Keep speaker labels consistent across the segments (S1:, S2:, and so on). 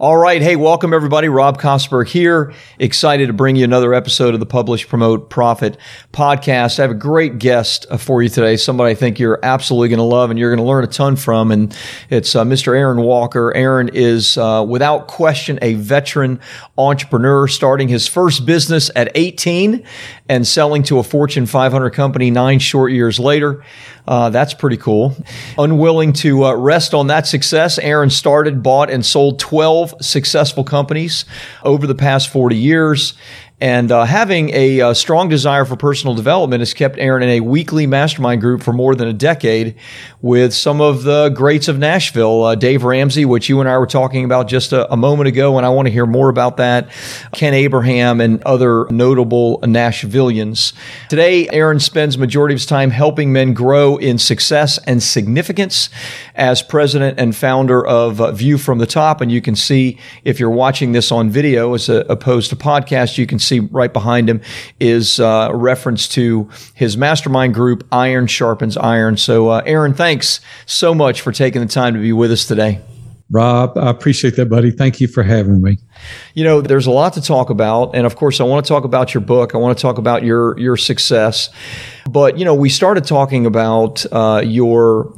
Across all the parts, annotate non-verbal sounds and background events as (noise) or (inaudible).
S1: All right. Hey, welcome everybody. Rob Kosberg here. Excited to bring you another episode of the Publish, Promote, Profit podcast. I have a great guest uh, for you today. Somebody I think you're absolutely going to love and you're going to learn a ton from. And it's uh, Mr. Aaron Walker. Aaron is, uh, without question, a veteran entrepreneur starting his first business at 18 and selling to a Fortune 500 company nine short years later. Uh, that's pretty cool. Unwilling to uh, rest on that success, Aaron started, bought, and sold 12 successful companies over the past 40 years. And uh, having a, uh, strong desire for personal development has kept Aaron in a weekly mastermind group for more than a decade with some of the greats of Nashville. Uh, Dave Ramsey, which you and I were talking about just a, a, moment ago, and I want to hear more about that. Ken Abraham and other notable Nashvillians. Today, Aaron spends majority of his time helping men grow in success and significance as president and founder of uh, View from the Top. And you can see if you're watching this on video as a, opposed to podcast, you can see right behind him is uh, a reference to his mastermind group, Iron Sharpens Iron. So, uh, Aaron, thanks so much for taking the time to be with us today.
S2: Rob, I appreciate that, buddy. Thank you for having me.
S1: You know, there's a lot to talk about, and of course, I want to talk about your book. I want to talk about your your success, but you know, we started talking about uh, your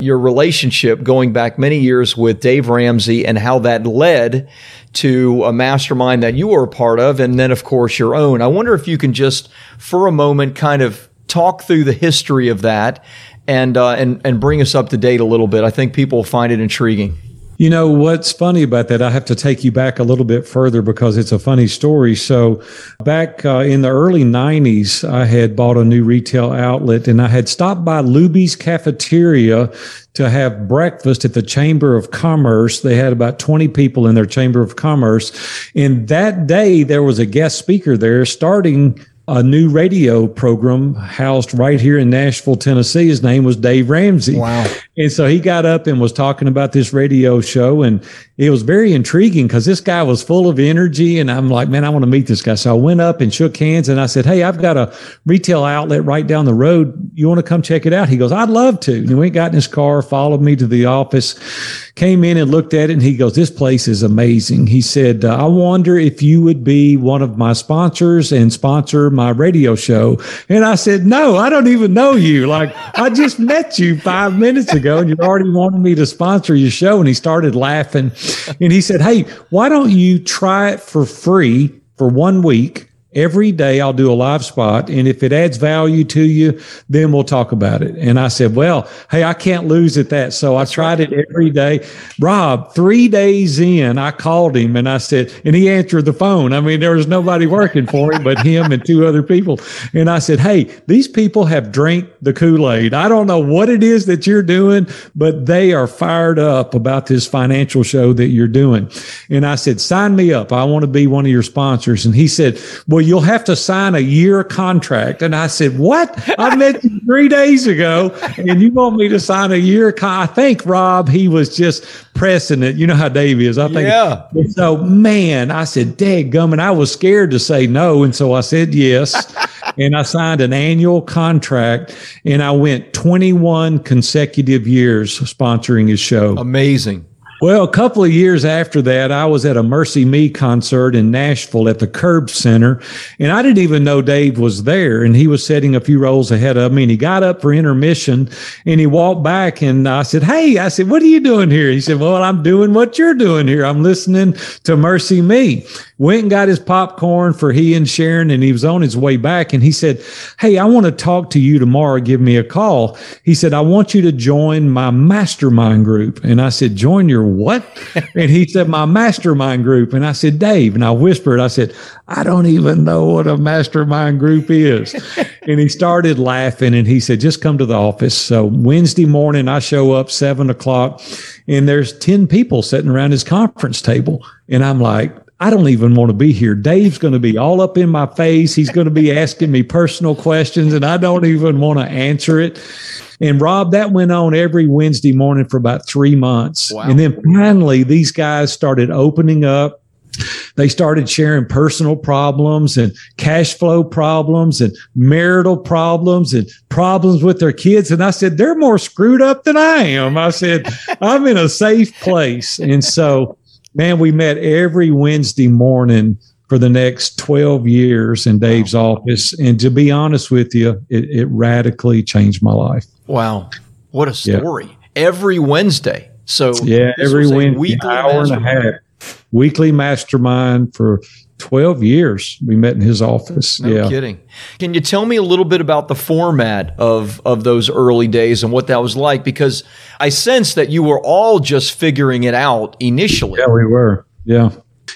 S1: your relationship going back many years with Dave Ramsey and how that led to a mastermind that you were a part of, and then, of course, your own. I wonder if you can just, for a moment, kind of talk through the history of that and uh, and and bring us up to date a little bit. I think people will find it intriguing.
S2: You know what's funny about that? I have to take you back a little bit further because it's a funny story. So, back uh, in the early '90s, I had bought a new retail outlet, and I had stopped by Luby's Cafeteria to have breakfast at the Chamber of Commerce. They had about 20 people in their Chamber of Commerce. And that day, there was a guest speaker there starting a new radio program housed right here in Nashville, Tennessee. His name was Dave Ramsey.
S1: Wow.
S2: And so he got up and was talking about this radio show. And it was very intriguing because this guy was full of energy. And I'm like, man, I want to meet this guy. So I went up and shook hands and I said, Hey, I've got a retail outlet right down the road. You want to come check it out? He goes, I'd love to. And went, got in his car, followed me to the office, came in and looked at it. And he goes, This place is amazing. He said, I wonder if you would be one of my sponsors and sponsor my radio show. And I said, No, I don't even know you. Like, I just met you five minutes ago and you already wanted me to sponsor your show. And he started laughing and he said, Hey, why don't you try it for free for one week? Every day I'll do a live spot. And if it adds value to you, then we'll talk about it. And I said, well, hey, I can't lose at that. So I tried it every day. Rob, three days in, I called him and I said, and he answered the phone. I mean, there was nobody working for him but him and two other people. And I said, hey, these people have drank the Kool-Aid. I don't know what it is that you're doing, but they are fired up about this financial show that you're doing. And I said, sign me up. I want to be one of your sponsors. And he said, well, you'll have to sign a year contract. And I said, what? I met you three days ago and you want me to sign a year? Con-? I think Rob, he was just pressing it. You know how Dave is. I think.
S1: Yeah.
S2: So man, I said, Dad gum. And I was scared to say no. And so I said yes. and I signed an annual contract and I went 21 consecutive years sponsoring his show.
S1: Amazing.
S2: Well, a couple of years after that, I was at a MercyMe concert in Nashville at the Curb Center, and I didn't even know Dave was there. And he was sitting a few rows ahead of me, and he got up for intermission, and he walked back, and I said, "Hey," I said, "What are you doing here?" He said, "Well, I'm doing what you're doing here. I'm listening to MercyMe." Went and got his popcorn for he and Sharon, and he was on his way back, and he said, "Hey, I want to talk to you tomorrow. Give me a call." He said, "I want you to join my mastermind group," and I said, "Join your what? and he said, my mastermind group. And I said, Dave. And I whispered, I said, I don't even know what a mastermind group is. (laughs) and he started laughing and he said, just come to the office. So Wednesday morning, I show up seven o'clock and there's 10 people sitting around his conference table. And I'm like, I don't even want to be here. Dave's going to be all up in my face. He's going to be asking me personal questions, and I don't even want to answer it. And Rob, that went on every Wednesday morning for about three months. Wow. And then finally, these guys started opening up. They started sharing personal problems and cash flow problems and marital problems and problems with their kids. And I said, they're more screwed up than I am. I said, I'm in a safe place. And so, man, we met every Wednesday morning for the next 12 years in Dave's wow. office. And to be honest with you, it, it, radically changed my life.
S1: Wow. What a story. Yeah. Every Wednesday. So,
S2: yeah, every Wednesday, hour and a half, weekly mastermind for 12 years we met in his office.
S1: No
S2: yeah.
S1: kidding. Can you tell me a little bit about the format of, of those early days and what that was like? Because I sense that you were all just figuring it out initially.
S2: Yeah, we were. Yeah.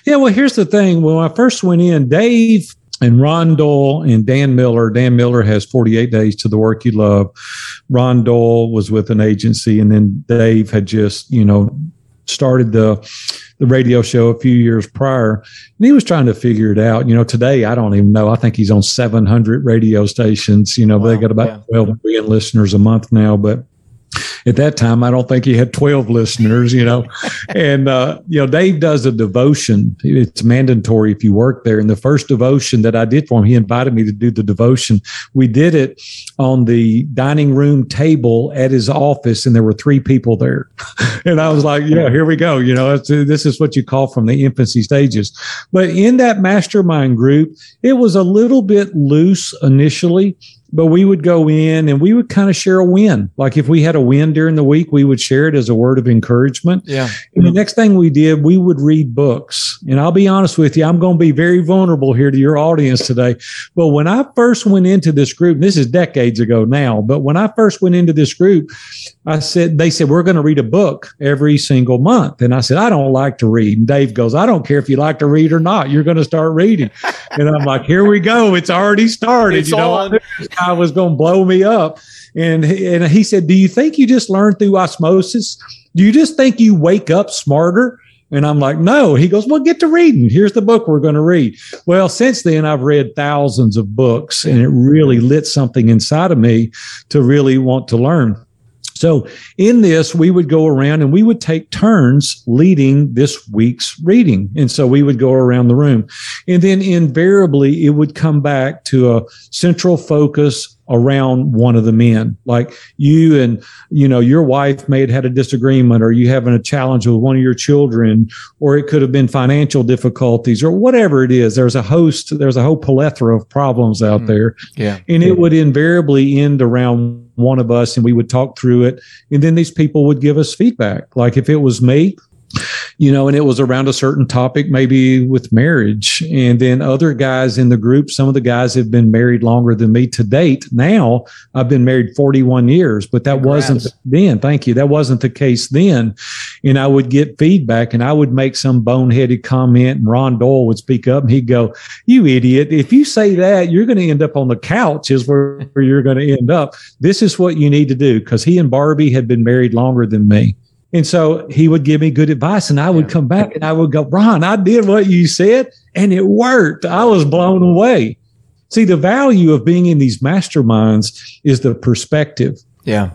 S2: Yeah. Well, here's the thing. When I first went in, Dave and Ron Doyle and Dan Miller. Dan Miller has 48 days to the work you love. Ron Doyle was with an agency, and then Dave had just, you know, started the the radio show a few years prior, and he was trying to figure it out. You know, today I don't even know. I think he's on 700 radio stations. You know, wow, they got about yeah. 12 million listeners a month now, but at that time, I don't think he had 12 listeners, you know. (laughs) and, uh, you know, Dave does a devotion. It's mandatory if you work there. And the first devotion that I did for him, he invited me to do the devotion. We did it on the dining room table at his office, and there were three people there. (laughs) and I was like, yeah, here we go. You know, this is what you call from the infancy stages. But in that mastermind group, it was a little bit loose initially but we would go in and we would kind of share a win. Like if we had a win during the week, we would share it as a word of encouragement.
S1: Yeah.
S2: And the next thing we did, we would read books. And I'll be honest with you, I'm going to be very vulnerable here to your audience today. But when I first went into this group, this is decades ago now, but when I first went into this group, I said, they said, we're going to read a book every single month. And I said, I don't like to read. And Dave goes, I don't care if you like to read or not. You're going to start reading. and I'm like, here we go. It's already started.
S1: It's you know, on.
S2: Guy was going to blow me up. And, and he said, do you think you just learn through osmosis? Do you just think you wake up smarter? And I'm like, no. He goes, well, get to reading. Here's the book we're going to read. Well, since then, I've read thousands of books and it really lit something inside of me to really want to learn. So in this, we would go around and we would take turns leading this week's reading. And so we would go around the room. And then invariably, it would come back to a central focus around one of the men. Like you and you know your wife may have had a disagreement or you having a challenge with one of your children or it could have been financial difficulties or whatever it is. There's a host there's a whole plethora of problems out mm, there.
S1: Yeah.
S2: And it would invariably end around one of us and we would talk through it. And then these people would give us feedback. Like if it was me you know, and it was around a certain topic, maybe with marriage. And then other guys in the group, some of the guys have been married longer than me to date. Now I've been married 41 years, but that Congrats. wasn't then. Thank you. That wasn't the case then. And I would get feedback and I would make some boneheaded comment and Ron Doyle would speak up and he'd go, you idiot. If you say that, you're going to end up on the couch is where, where you're going to end up. This is what you need to do. Cause he and Barbie had been married longer than me. And so he would give me good advice, and I would yeah. come back and I would go, Ron, I did what you said, and it worked. I was blown away. See, the value of being in these masterminds is the perspective.
S1: Yeah.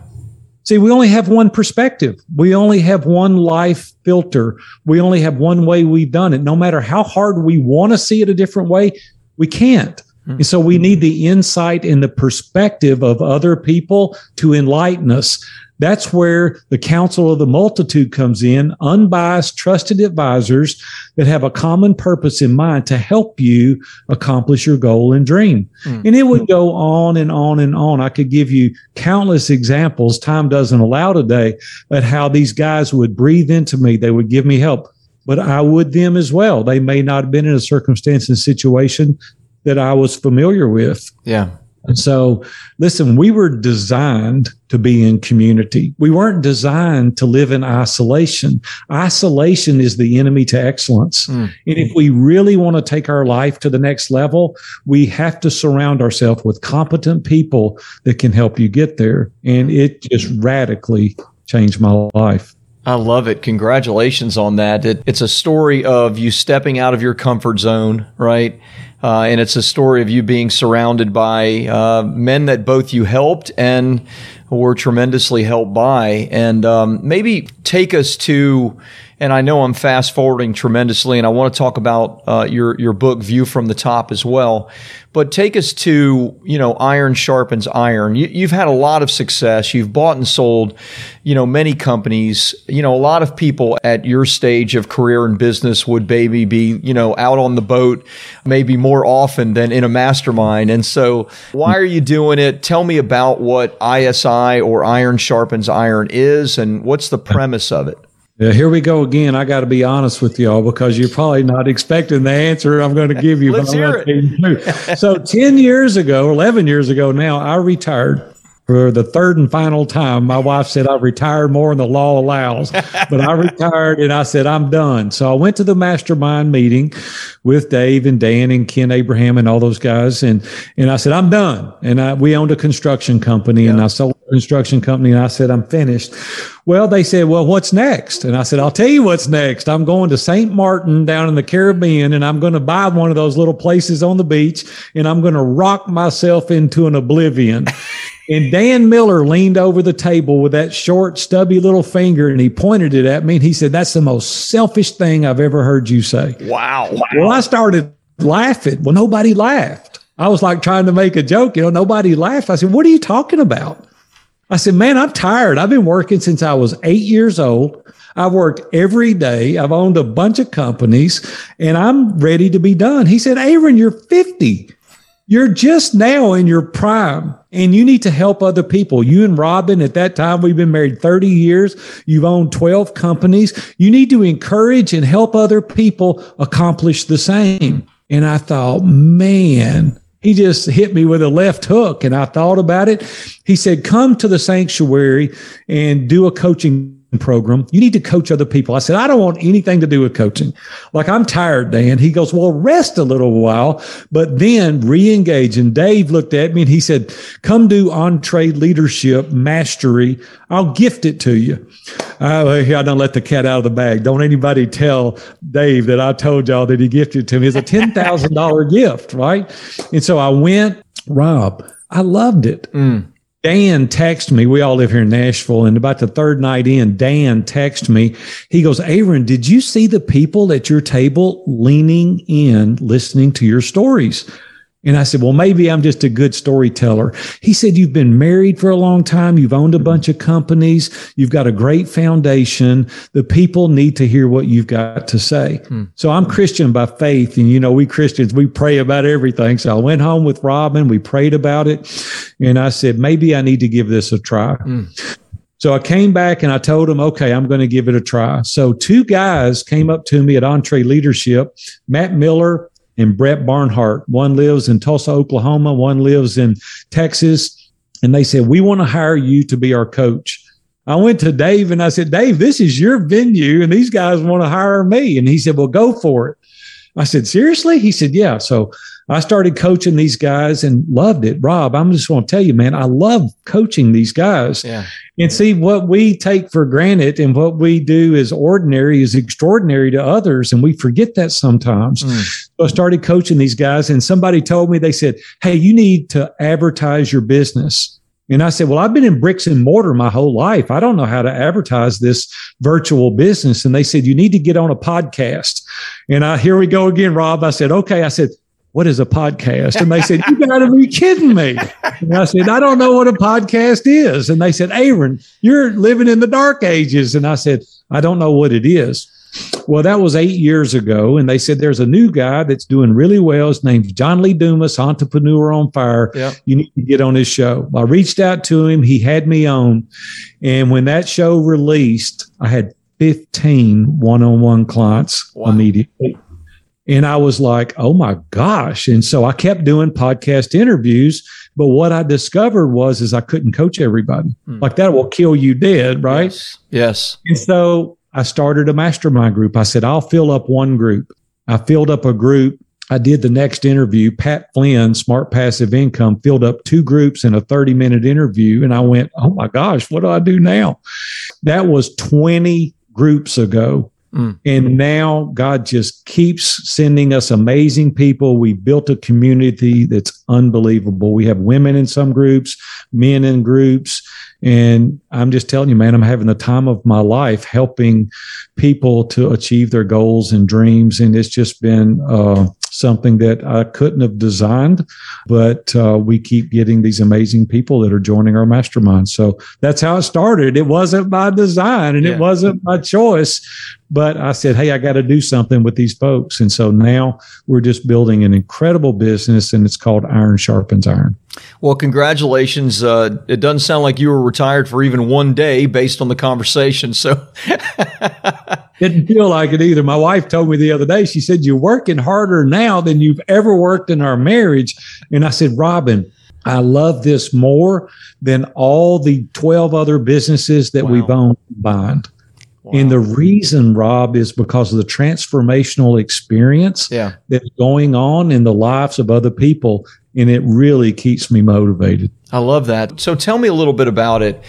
S2: See, we only have one perspective. We only have one life filter. We only have one way we've done it. No matter how hard we want to see it a different way, we can't. Mm-hmm. And so we need the insight and the perspective of other people to enlighten us. That's where the counsel of the multitude comes in, unbiased, trusted advisors that have a common purpose in mind to help you accomplish your goal and dream. Mm. And it would go on and on and on. I could give you countless examples. Time doesn't allow today, but how these guys would breathe into me. They would give me help, but I would them as well. They may not have been in a circumstance and situation that I was familiar with.
S1: Yeah.
S2: And so, listen, we were designed to be in community. We weren't designed to live in isolation. Isolation is the enemy to excellence. Mm. And if we really want to take our life to the next level, we have to surround ourselves with competent people that can help you get there. And it just radically changed my life.
S1: I love it. Congratulations on that. It, it's a story of you stepping out of your comfort zone, right? Uh, and it's a story of you being surrounded by uh, men that both you helped and were tremendously helped by. And um, maybe take us to and I know I'm fast forwarding tremendously, and I want to talk about uh, your your book View from the Top as well. But take us to you know iron sharpens iron. You, you've had a lot of success. You've bought and sold, you know, many companies. You know, a lot of people at your stage of career and business would maybe be you know out on the boat, maybe more often than in a mastermind. And so, why are you doing it? Tell me about what ISI or Iron Sharpens Iron is, and what's the premise of it.
S2: Yeah, here we go again. I got to be honest with y'all because you're probably not expecting the answer I'm going to give you.
S1: Let's hear
S2: it. so (laughs) 10 years ago, 11 years ago now, I retired for the third and final time. My wife said I retired more than the law allows, but I (laughs) retired and I said I'm done. So I went to the mastermind meeting with Dave and Dan and Ken Abraham and all those guys, and and I said I'm done. And I, we owned a construction company, yeah. and I sold construction company, and I said I'm finished. Well, they said, well, what's next? And I said, I'll tell you what's next. I'm going to St. Martin down in the Caribbean and I'm going to buy one of those little places on the beach and I'm going to rock myself into an oblivion. (laughs) and Dan Miller leaned over the table with that short, stubby little finger and he pointed it at me and he said, that's the most selfish thing I've ever heard you say.
S1: Wow. wow.
S2: Well, I started laughing. Well, nobody laughed. I was like trying to make a joke, you know, nobody laughed. I said, what are you talking about? I said, man, I'm tired. I've been working since I was eight years old. I've worked every day. I've owned a bunch of companies and I'm ready to be done. He said, Aaron, you're 50. You're just now in your prime and you need to help other people. You and Robin, at that time, we've been married 30 years. You've owned 12 companies. You need to encourage and help other people accomplish the same. And I thought, man, he just hit me with a left hook and I thought about it. He said, come to the sanctuary and do a coaching program. You need to coach other people. I said, I don't want anything to do with coaching. Like I'm tired, Dan. He goes, well, rest a little while, but then re-engage. And Dave looked at me and he said, come do EntreLeadership mastery. I'll gift it to you. I, I don't let the cat out of the bag. Don't anybody tell Dave that I told y'all that he gifted to me. It's a $10,000 (laughs) gift, right? And so I went, Rob, I loved it. Mm. Dan texted me. We all live here in Nashville. And about the third night in, Dan texted me. He goes, Aaron, did you see the people at your table leaning in, listening to your stories? And I said, well, maybe I'm just a good storyteller. He said, you've been married for a long time. You've owned a bunch of companies. You've got a great foundation. The people need to hear what you've got to say. Hmm. So I'm Christian by faith. And, you know, we Christians, we pray about everything. So I went home with Robin. We prayed about it. And I said, maybe I need to give this a try. Hmm. So I came back and I told him, okay, I'm going to give it a try. So two guys came up to me at EntreLeadership, Matt Miller and Brett Barnhart. One lives in Tulsa, Oklahoma. One lives in Texas. And they said, we want to hire you to be our coach. I went to Dave and I said, Dave, this is your venue and these guys want to hire me. And he said, well, go for it. I said, seriously? He said, yeah. So I started coaching these guys and loved it. Rob, I'm just want to tell you, man, I love coaching these guys. Yeah. And see what we take for granted and what we do is ordinary is extraordinary to others. And we forget that sometimes. Mm. So I started coaching these guys and somebody told me, they said, Hey, you need to advertise your business. And I said, Well, I've been in bricks and mortar my whole life. I don't know how to advertise this virtual business. And they said, You need to get on a podcast. And I, here we go again, Rob. I said, Okay. I said, what is a podcast? And they said, you got to be kidding me. And I said, I don't know what a podcast is. And they said, Aaron, you're living in the dark ages. And I said, I don't know what it is. Well, that was eight years ago. And they said, there's a new guy that's doing really well. His name's John Lee Dumas, Entrepreneur on Fire. Yep. You need to get on his show. I reached out to him. He had me on. And when that show released, I had 15 one on one clients wow. immediately. And I was like, oh my gosh. And so I kept doing podcast interviews. But what I discovered was is I couldn't coach everybody. Hmm. Like that will kill you dead, right?
S1: Yes. yes.
S2: And so I started a mastermind group. I said, I'll fill up one group. I filled up a group. I did the next interview. Pat Flynn, Smart Passive Income, filled up two groups in a 30 minute interview. And I went, oh my gosh, what do I do now? That was 20 groups ago. Mm. And now God just keeps sending us amazing people. We built a community that's unbelievable. We have women in some groups, men in groups. And I'm just telling you, man, I'm having the time of my life helping people to achieve their goals and dreams. And it's just been uh, something that I couldn't have designed, but uh, we keep getting these amazing people that are joining our mastermind. So that's how it started. It wasn't by design and yeah. it wasn't my choice, but I said, Hey, I got to do something with these folks. And so now we're just building an incredible business and it's called Iron Sharpens Iron.
S1: Well, congratulations. Uh, it doesn't sound like you were retired for even one day based on the conversation. So (laughs)
S2: didn't feel like it either. My wife told me the other day, she said, You're working harder now than you've ever worked in our marriage. And I said, Robin, I love this more than all the 12 other businesses that wow. we've owned combined. Wow. And the reason, Rob, is because of the transformational experience yeah. that's going on in the lives of other people. And it really keeps me motivated.
S1: I love that. So tell me a little bit about it.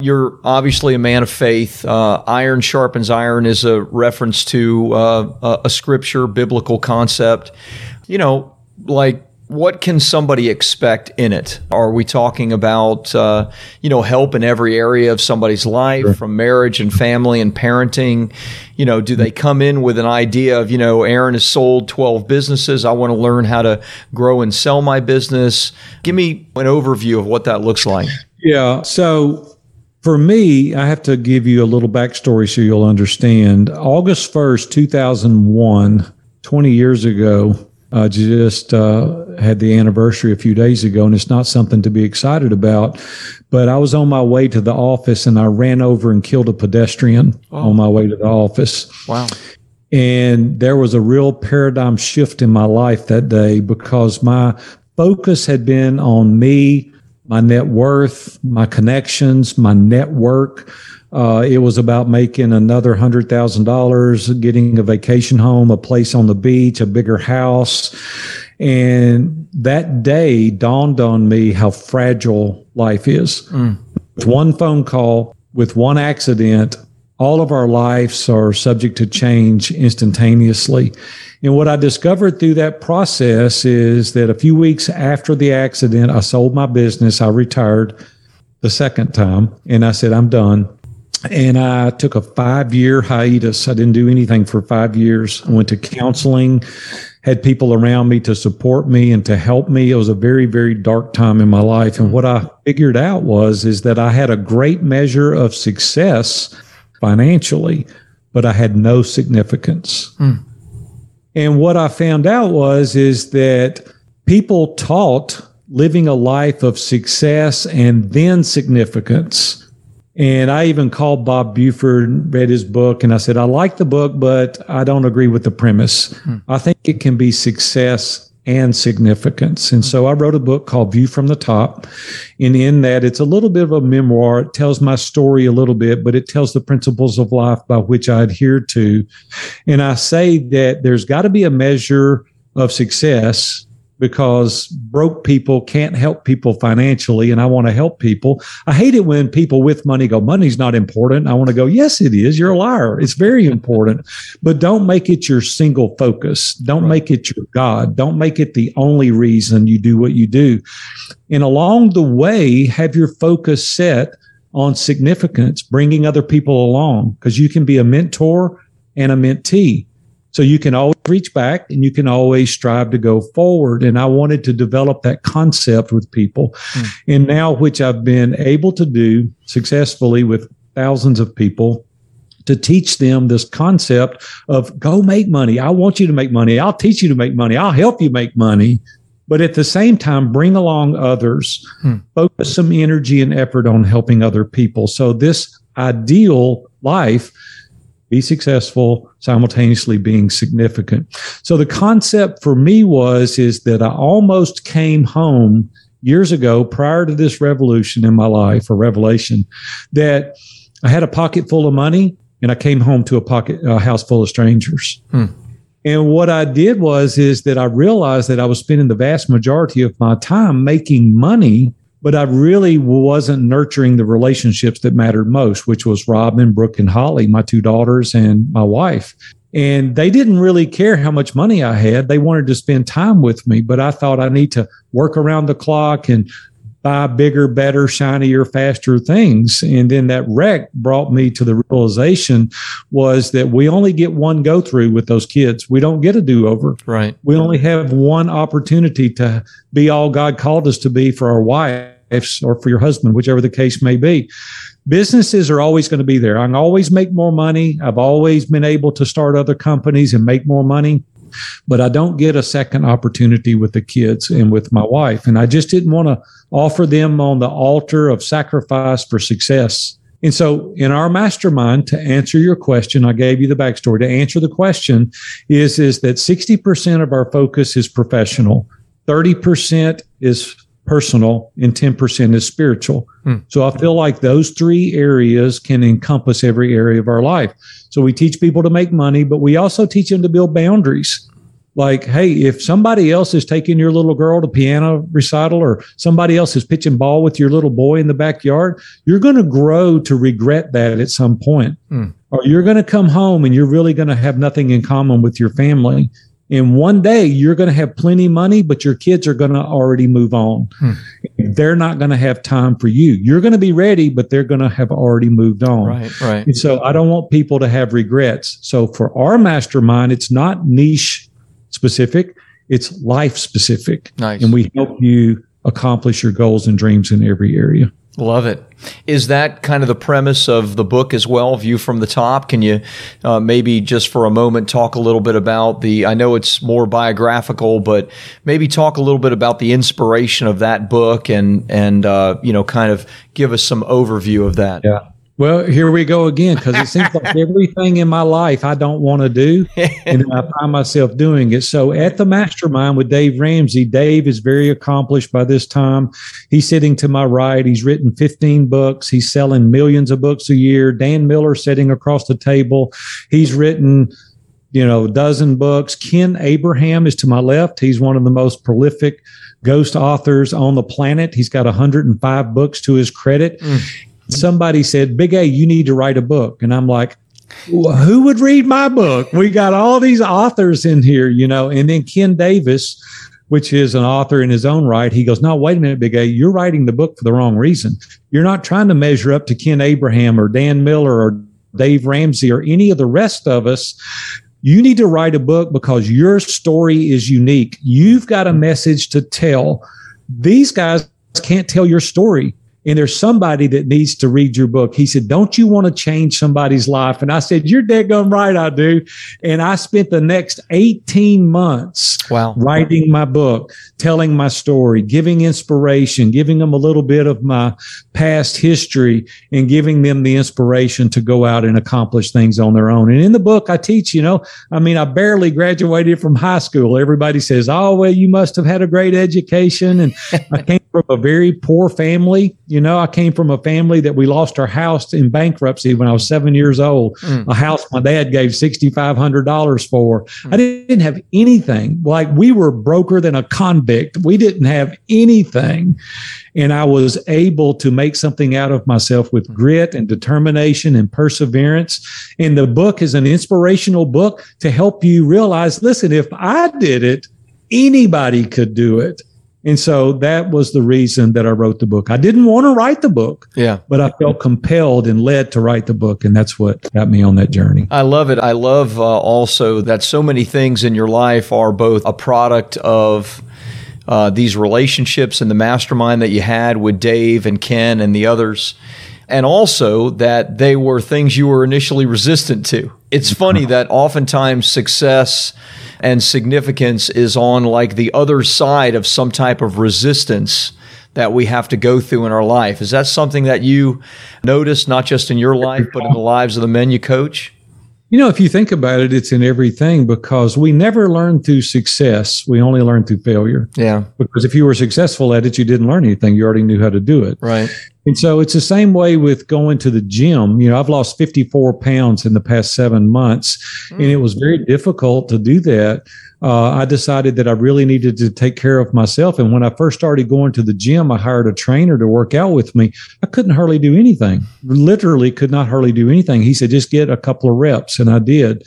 S1: You're obviously a man of faith. Uh, iron sharpens iron is a reference to uh, a scripture, biblical concept. You know, like what can somebody expect in it? Are we talking about uh, you know help in every area of somebody's life, sure. from marriage and family and parenting? You know, do they come in with an idea of you know Aaron has sold twelve businesses? I want to learn how to grow and sell my business. Give me an overview of what that looks like.
S2: Yeah. So for me, I have to give you a little backstory so you'll understand. August 1st, 2001, 20 years ago, uh, just uh, had the anniversary a few days ago, and it's not something to be excited about. But I was on my way to the office, and I ran over and killed a pedestrian oh. on my way to the office.
S1: Wow.
S2: And there was a real paradigm shift in my life that day because my focus had been on me, my net worth, my connections, my network. Uh, it was about making another hundred thousand dollars, getting a vacation home, a place on the beach, a bigger house. And that day dawned on me how fragile life is. Mm. With one phone call, with one accident, all of our lives are subject to change instantaneously. And what I discovered through that process is that a few weeks after the accident, I sold my business. I retired the second time and I said, I'm done and I took a five year hiatus. I didn't do anything for five years. I went to counseling, had people around me to support me and to help me. It was a very, very dark time in my life. And what I figured out was, is that I had a great measure of success financially, but I had no significance. Mm. And what I found out was, is that people taught living a life of success and then significance and I even called Bob Buford, read his book, and I said, I like the book, but I don't agree with the premise. Hmm. I think it can be success and significance. And so I wrote a book called View from the Top. And in that, it's a little bit of a memoir. It tells my story a little bit, but it tells the principles of life by which I adhere to. And I say that there's got to be a measure of success because broke people can't help people financially and I want to help people. I hate it when people with money go, money's not important. I want to go, yes, it is. You're a liar. It's very (laughs) important, but don't make it your single focus. Don't right. make it your God. Don't make it the only reason you do what you do. And along the way, have your focus set on significance, bringing other people along because you can be a mentor and a mentee. So you can always reach back and you can always strive to go forward. And I wanted to develop that concept with people. Mm. And now, which I've been able to do successfully with thousands of people to teach them this concept of go make money. I want you to make money. I'll teach you to make money. I'll help you make money. But at the same time, bring along others, hmm. focus some energy and effort on helping other people. So this ideal life be successful, simultaneously being significant. So the concept for me was, is that I almost came home years ago prior to this revolution in my life or revelation that I had a pocket full of money and I came home to a pocket, a house full of strangers. Hmm. And what I did was is that I realized that I was spending the vast majority of my time making money, but I really wasn't nurturing the relationships that mattered most, which was Robin, Brooke, and Holly, my two daughters and my wife. And they didn't really care how much money I had. They wanted to spend time with me, but I thought I need to work around the clock and buy bigger, better, shinier, faster things. And then that wreck brought me to the realization was that we only get one go through with those kids. We don't get a do over.
S1: Right.
S2: We only have one opportunity to be all God called us to be for our wives or for your husband, whichever the case may be. Businesses are always going to be there. I can always make more money. I've always been able to start other companies and make more money but I don't get a second opportunity with the kids and with my wife. And I just didn't want to offer them on the altar of sacrifice for success. And so, in our mastermind, to answer your question, I gave you the backstory. To answer the question, is is that sixty percent of our focus is professional, thirty percent is personal, and ten percent is spiritual. Hmm. So, I feel like those three areas can encompass every area of our life. So, we teach people to make money, but we also teach them to build boundaries like, hey, if somebody else is taking your little girl to piano recital or somebody else is pitching ball with your little boy in the backyard, you're going to grow to regret that at some point. Mm. Or you're going to come home and you're really going to have nothing in common with your family. And one day you're going to have plenty money, but your kids are going to already move on. Hmm. They're not going to have time for you. You're going to be ready, but they're going to have already moved on.
S1: Right, right.
S2: And so I don't want people to have regrets. So for our mastermind, it's not niche specific, it's life specific.
S1: Nice.
S2: And we help you accomplish your goals and dreams in every area.
S1: Love it. Is that kind of the premise of the book as well? View from the top. Can you uh, maybe just for a moment talk a little bit about the? I know it's more biographical, but maybe talk a little bit about the inspiration of that book and and uh, you know kind of give us some overview of that.
S2: Yeah. Well, here we go again because it seems like (laughs) everything in my life I don't want to do, and I find myself doing it. So, at the mastermind with Dave Ramsey, Dave is very accomplished by this time. He's sitting to my right. He's written 15 books. He's selling millions of books a year. Dan Miller sitting across the table. He's written you know, a dozen books. Ken Abraham is to my left. He's one of the most prolific ghost authors on the planet. He's got 105 books to his credit. Mm somebody said, Big A, you need to write a book. And I'm like, who would read my book? We got all these authors in here, you know. And then Ken Davis, which is an author in his own right, he goes, No, wait a minute, Big A, you're writing the book for the wrong reason. You're not trying to measure up to Ken Abraham or Dan Miller or Dave Ramsey or any of the rest of us. You need to write a book because your story is unique. You've got a message to tell. These guys can't tell your story and there's somebody that needs to read your book. He said, Don't you want to change somebody's life? And I said, You're dead gum right, I do. And I spent the next 18 months
S1: wow.
S2: writing my book, telling my story, giving inspiration, giving them a little bit of my past history, and giving them the inspiration to go out and accomplish things on their own. And in the book, I teach, you know, I mean, I barely graduated from high school. Everybody says, Oh, well, you must have had a great education. And I came from a very poor family you know, I came from a family that we lost our house in bankruptcy when I was seven years old. Mm. A house my dad gave $6,500 for. Mm. I didn't have anything. Like we were broker than a convict. We didn't have anything. And I was able to make something out of myself with mm. grit and determination and perseverance. And the book is an inspirational book to help you realize listen, if I did it, anybody could do it. And so that was the reason that I wrote the book. I didn't want to write the book.
S1: Yeah.
S2: But I felt compelled and led to write the book. And that's what got me on that journey.
S1: I love it. I love uh, also that so many things in your life are both a product of uh, these relationships and the mastermind that you had with Dave and Ken and the others. And also that they were things you were initially resistant to. It's funny that oftentimes success and significance is on like the other side of some type of resistance that we have to go through in our life. Is that something that you notice, not just in your life, but in the lives of the men you coach?
S2: You know, if you think about it, it's in everything because we never learn through success. We only learn through failure.
S1: Yeah.
S2: Because if you were successful at it, you didn't learn anything. You already knew how to do it.
S1: Right.
S2: And so it's the same way with going to the gym. You know, I've lost 54 pounds in the past seven months, mm. and it was very difficult to do that uh, I decided that I really needed to take care of myself. And when I first started going to the gym, I hired a trainer to work out with me. I couldn't hardly do anything, literally could not hardly do anything. He said, just get a couple of reps. And I did.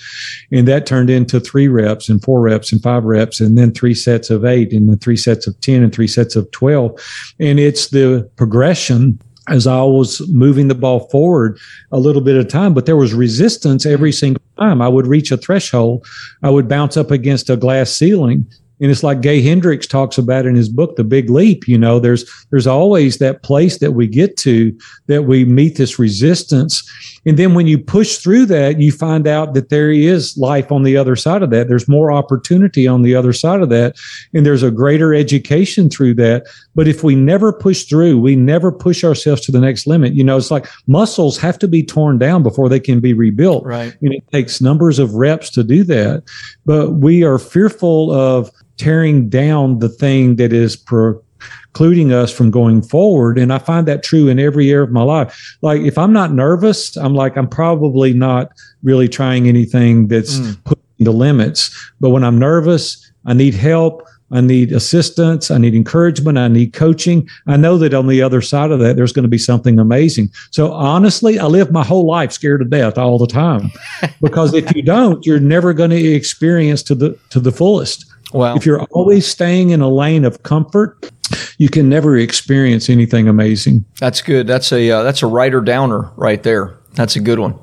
S2: And that turned into three reps and four reps and five reps, and then three sets of eight, and then three sets of 10 and three sets of 12. And it's the progression as I was moving the ball forward a little bit at a time, but there was resistance every mm-hmm. single time. I would reach a threshold, I would bounce up against a glass ceiling, and it's like Gay Hendricks talks about in his book, The Big Leap. You know, there's there's always that place that we get to that we meet this resistance. And then when you push through that, you find out that there is life on the other side of that. There's more opportunity on the other side of that. And there's a greater education through that. But if we never push through, we never push ourselves to the next limit. You know, it's like muscles have to be torn down before they can be rebuilt.
S1: Right.
S2: And it takes numbers of reps to do that. But we are fearful of tearing down the thing that is precluding us from going forward. And I find that true in every area of my life. Like if I'm not nervous, I'm like, I'm probably not really trying anything that's mm. pushing the limits. But when I'm nervous, I need help. I need assistance. I need encouragement. I need coaching. I know that on the other side of that, there's going to be something amazing. So honestly, I live my whole life scared to death all the time (laughs) because if you don't, you're never going to experience to the, to the fullest. Wow. If you're always staying in a lane of comfort, you can never experience anything amazing.
S1: That's good. That's a uh, that's a writer downer right there. That's a good one.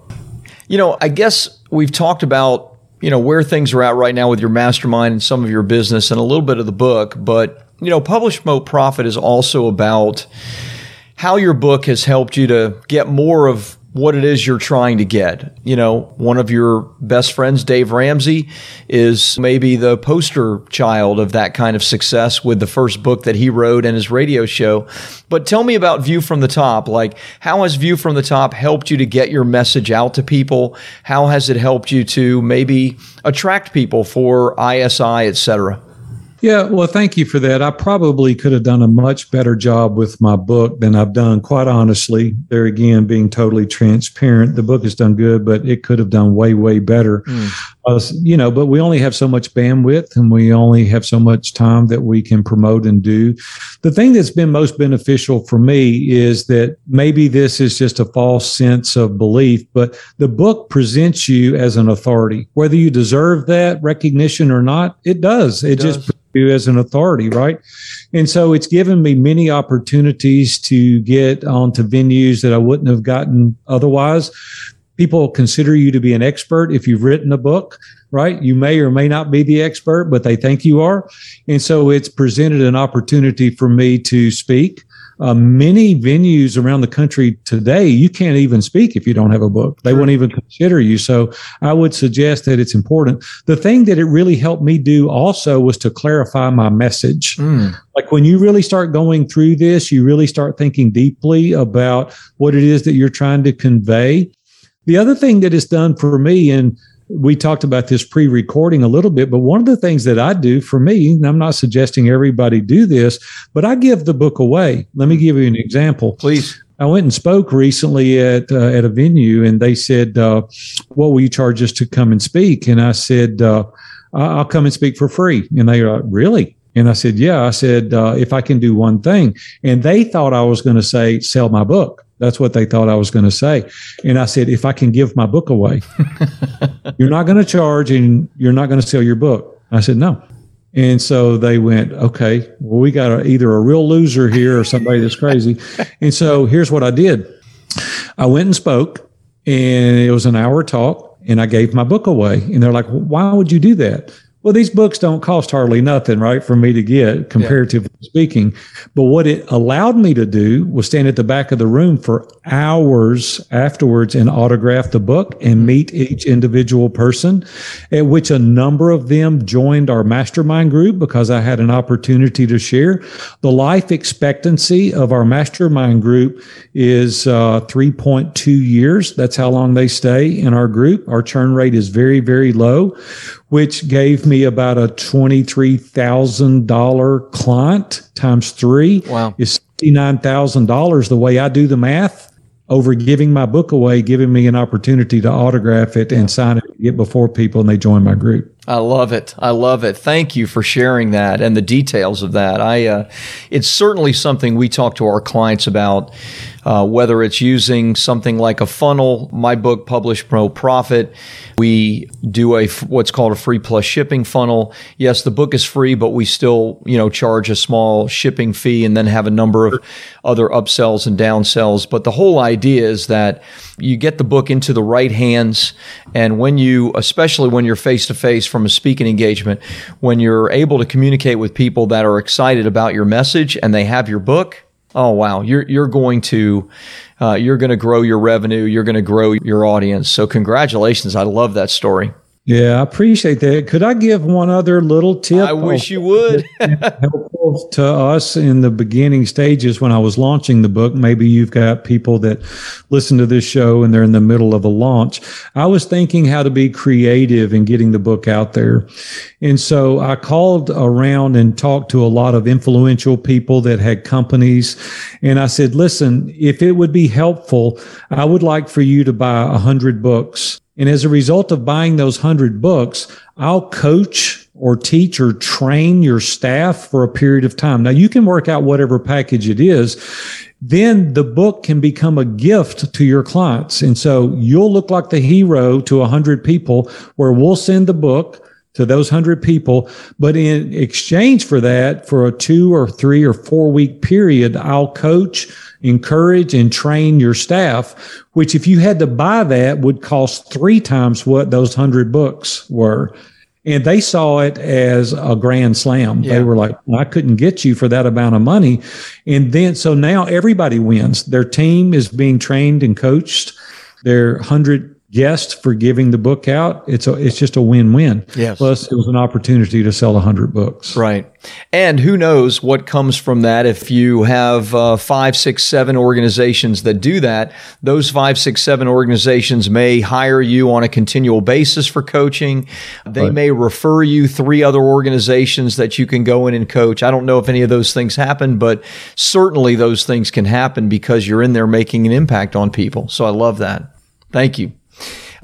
S1: You know, I guess we've talked about you know where things are at right now with your mastermind and some of your business and a little bit of the book, but you know, Publish Promote Profit is also about how your book has helped you to get more of what it is you're trying to get. You know, one of your best friends, Dave Ramsey, is maybe the poster child of that kind of success with the first book that he wrote and his radio show. But tell me about View from the Top. Like, how has View from the Top helped you to get your message out to people? How has it helped you to maybe attract people for ISI, et cetera?
S2: Yeah, well, thank you for that. I probably could have done a much better job with my book than I've done, quite honestly. There again, being totally transparent, the book has done good, but it could have done way, way better. Mm. Uh, you know, but we only have so much bandwidth and we only have so much time that we can promote and do. The thing that's been most beneficial for me is that maybe this is just a false sense of belief, but the book presents you as an authority. Whether you deserve that recognition or not, it does. It, it does. just you as an authority, right? And so it's given me many opportunities to get onto venues that I wouldn't have gotten otherwise. People consider you to be an expert if you've written a book, right? You may or may not be the expert, but they think you are. And so it's presented an opportunity for me to speak uh, many venues around the country today, you can't even speak if you don't have a book. They sure. won't even consider you. So I would suggest that it's important. The thing that it really helped me do also was to clarify my message. Mm. Like when you really start going through this, you really start thinking deeply about what it is that you're trying to convey. The other thing that it's done for me, and we talked about this pre-recording a little bit, but one of the things that I do for me, and I'm not suggesting everybody do this, but I give the book away. Let me give you an example.
S1: Please.
S2: I went and spoke recently at uh, at a venue, and they said, uh, "What will you charge us to come and speak?" And I said, uh, "I'll come and speak for free." And they were like, "Really?" And I said, "Yeah." I said, uh, "If I can do one thing," and they thought I was going to say, "Sell my book." That's what they thought I was going to say. And I said, if I can give my book away, (laughs) you're not going to charge and you're not going to sell your book. I said, no. And so they went, okay, well, we got a, either a real loser here or somebody that's crazy. (laughs) and so here's what I did I went and spoke, and it was an hour talk, and I gave my book away. And they're like, why would you do that? Well, these books don't cost hardly nothing, right, for me to get, comparatively. Speaking. But what it allowed me to do was stand at the back of the room for hours afterwards and autograph the book and mm-hmm. meet each individual person, at which a number of them joined our mastermind group because I had an opportunity to share. The life expectancy of our mastermind group is uh, 3.2 years. That's how long they stay in our group. Our churn rate is very, very low which gave me about a $23,000 client times three
S1: wow.
S2: is $59,000 the way I do the math over giving my book away, giving me an opportunity to autograph it and sign it, get before people, and they join my group.
S1: I love it. I love it. Thank you for sharing that and the details of that. I, uh, it's certainly something we talk to our clients about uh, whether it's using something like a funnel, my book, Publish Pro Profit. We do a what's called a free plus shipping funnel. Yes, the book is free, but we still you know charge a small shipping fee and then have a number of other upsells and downsells. But the whole idea is that you get the book into the right hands, and when you, especially when you're face to face from a speaking engagement, when you're able to communicate with people that are excited about your message and they have your book oh wow, you're you're going to uh, you're going to grow your revenue, you're going to grow your audience. So congratulations, I love that story.
S2: Yeah, I appreciate that. Could I give one other little tip?
S1: I wish you would. (laughs)
S2: helpful to us in the beginning stages when I was launching the book. Maybe you've got people that listen to this show and they're in the middle of a launch. I was thinking how to be creative in getting the book out there. And so I called around and talked to a lot of influential people that had companies. And I said, listen, if it would be helpful, I would like for you to buy a hundred books and as a result of buying those hundred books, I'll coach or teach or train your staff for a period of time. Now you can work out whatever package it is. Then the book can become a gift to your clients. And so you'll look like the hero to a hundred people where we'll send the book to those hundred people. But in exchange for that, for a two or three or four week period, I'll coach encourage and train your staff, which if you had to buy that would cost three times what those hundred books were. And they saw it as a grand slam. Yeah. They were like, well, I couldn't get you for that amount of money. And then, so now everybody wins. Their team is being trained and coached. Their hundred guest for giving the book out. It's a, it's just a win-win.
S1: Yes.
S2: Plus it was an opportunity to sell a hundred books.
S1: Right. And who knows what comes from that. If you have uh, five, six, seven organizations that do that, those five, six, seven organizations may hire you on a continual basis for coaching. They right. may refer you three other organizations that you can go in and coach. I don't know if any of those things happen, but certainly those things can happen because you're in there making an impact on people. So I love that. Thank you.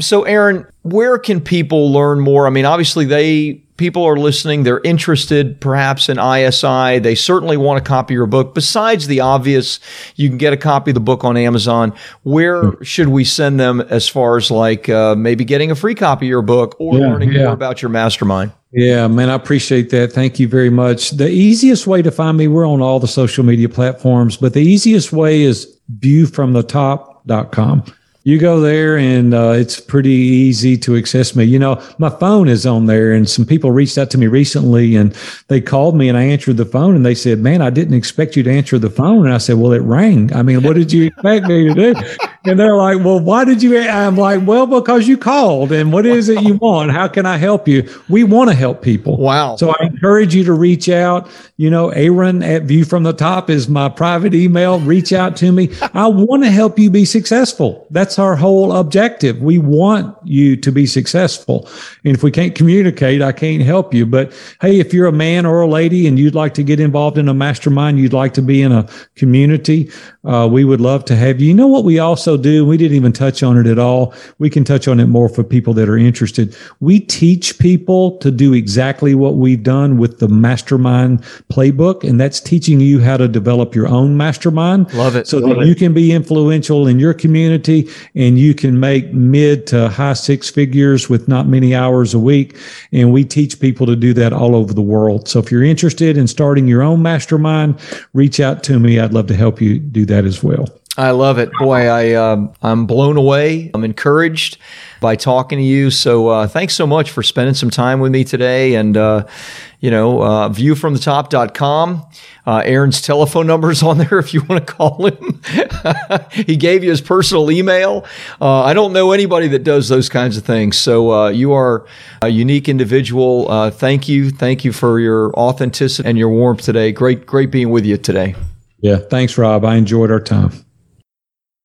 S1: So, Aaron, where can people learn more? I mean, obviously, they people are listening. They're interested, perhaps in ISI. They certainly want a copy of your book. Besides the obvious, you can get a copy of the book on Amazon. Where should we send them as far as like uh, maybe getting a free copy of your book or yeah, learning yeah. more about your mastermind?
S2: Yeah, man, I appreciate that. Thank you very much. The easiest way to find me, we're on all the social media platforms, but the easiest way is viewfromthetop.com you go there and uh, it's pretty easy to access me. You know, my phone is on there, and some people reached out to me recently and they called me and I answered the phone and they said, Man, I didn't expect you to answer the phone. And I said, Well, it rang. I mean, what did you expect me to do? And they're like, Well, why did you? I'm like, Well, because you called. And what is it you want? How can I help you? We want to help people.
S1: Wow.
S2: So I encourage you to reach out. You know, Aaron at View from the Top is my private email. Reach out to me. I want to help you be successful. That's our whole objective. We want you to be successful. And if we can't communicate, I can't help you. But hey, if you're a man or a lady and you'd like to get involved in a mastermind, you'd like to be in a community, uh, we would love to have you. You know what we also do? We didn't even touch on it at all. We can touch on it more for people that are interested. We teach people to do exactly what we've done with the mastermind playbook. And that's teaching you how to develop your own mastermind.
S1: Love it.
S2: So
S1: love
S2: that
S1: it.
S2: you can be influential in your community and you can make mid to high six figures with not many hours a week. And we teach people to do that all over the world. So if you're interested in starting your own mastermind, reach out to me. I'd love to help you do that as well.
S1: I love it. Boy, I, um, I'm blown away. I'm encouraged by talking to you. So uh, thanks so much for spending some time with me today. And, uh, you know, uh, viewfromthetop.com. Uh, Aaron's telephone number is on there (laughs) if you want to call him. (laughs) he gave you his personal email. Uh, I don't know anybody that does those kinds of things. So uh, you are a unique individual. Uh, thank you. Thank you for your authenticity and your warmth today. Great, great being with you today.
S2: Yeah. Thanks, Rob. I enjoyed our time.